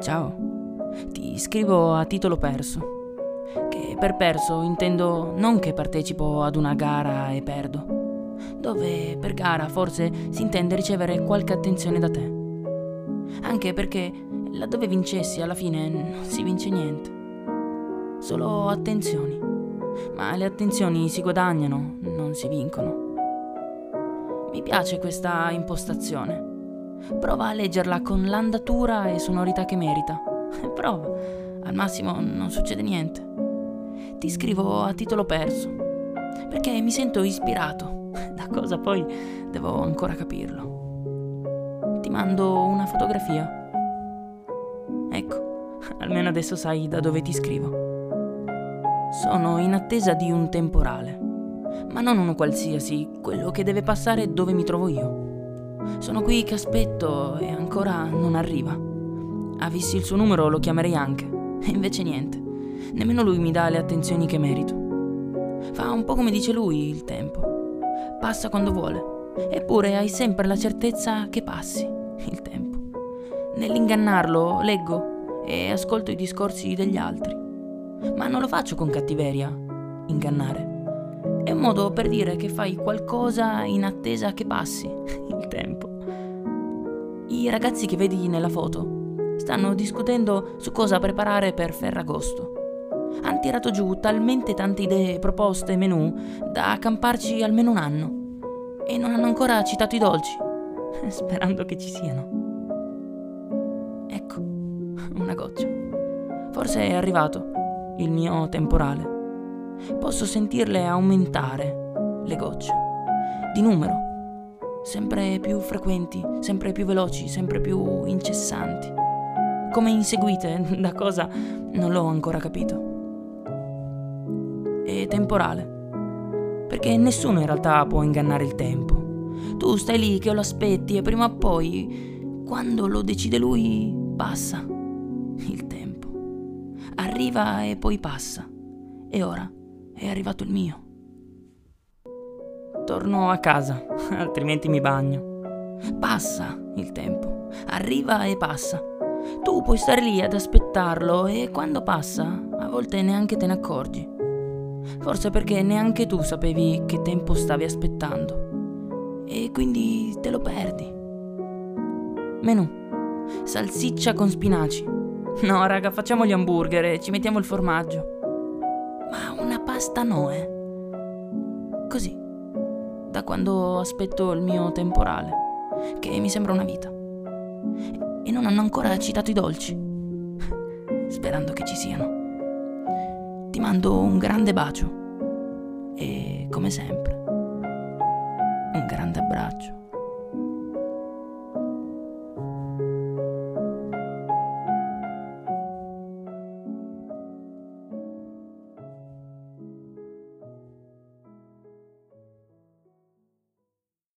Ciao, ti scrivo a titolo perso. Che per perso intendo non che partecipo ad una gara e perdo, dove per gara forse si intende ricevere qualche attenzione da te. Anche perché laddove vincessi alla fine non si vince niente. Solo attenzioni. Ma le attenzioni si guadagnano, non si vincono. Mi piace questa impostazione. Prova a leggerla con l'andatura e sonorità che merita. Prova, al massimo non succede niente. Ti scrivo a titolo perso, perché mi sento ispirato. Da cosa poi devo ancora capirlo. Ti mando una fotografia. Ecco, almeno adesso sai da dove ti scrivo. Sono in attesa di un temporale, ma non uno qualsiasi, quello che deve passare dove mi trovo io. Sono qui che aspetto e ancora non arriva. Avessi il suo numero lo chiamerei anche, e invece niente. Nemmeno lui mi dà le attenzioni che merito. Fa un po' come dice lui il tempo. Passa quando vuole, eppure hai sempre la certezza che passi il tempo. Nell'ingannarlo leggo e ascolto i discorsi degli altri. Ma non lo faccio con cattiveria, ingannare. È un modo per dire che fai qualcosa in attesa che passi tempo. I ragazzi che vedi nella foto stanno discutendo su cosa preparare per Ferragosto. Han tirato giù talmente tante idee, proposte, menù, da accamparci almeno un anno. E non hanno ancora citato i dolci, sperando che ci siano. Ecco, una goccia. Forse è arrivato il mio temporale. Posso sentirle aumentare, le gocce, di numero, sempre più frequenti, sempre più veloci, sempre più incessanti. Come inseguite, da cosa non l'ho ancora capito. E temporale, perché nessuno in realtà può ingannare il tempo. Tu stai lì che lo aspetti e prima o poi, quando lo decide lui, passa il tempo. Arriva e poi passa. E ora è arrivato il mio. Torno a casa, altrimenti mi bagno. Passa il tempo, arriva e passa. Tu puoi stare lì ad aspettarlo e quando passa, a volte neanche te ne accorgi. Forse perché neanche tu sapevi che tempo stavi aspettando. E quindi te lo perdi. Menù. Salsiccia con spinaci. No, raga, facciamo gli hamburger e ci mettiamo il formaggio. Ma una pasta no, eh. Così. Da quando aspetto il mio temporale, che mi sembra una vita. E non hanno ancora citato i dolci. Sperando che ci siano. Ti mando un grande bacio. E come sempre, un grande abbraccio.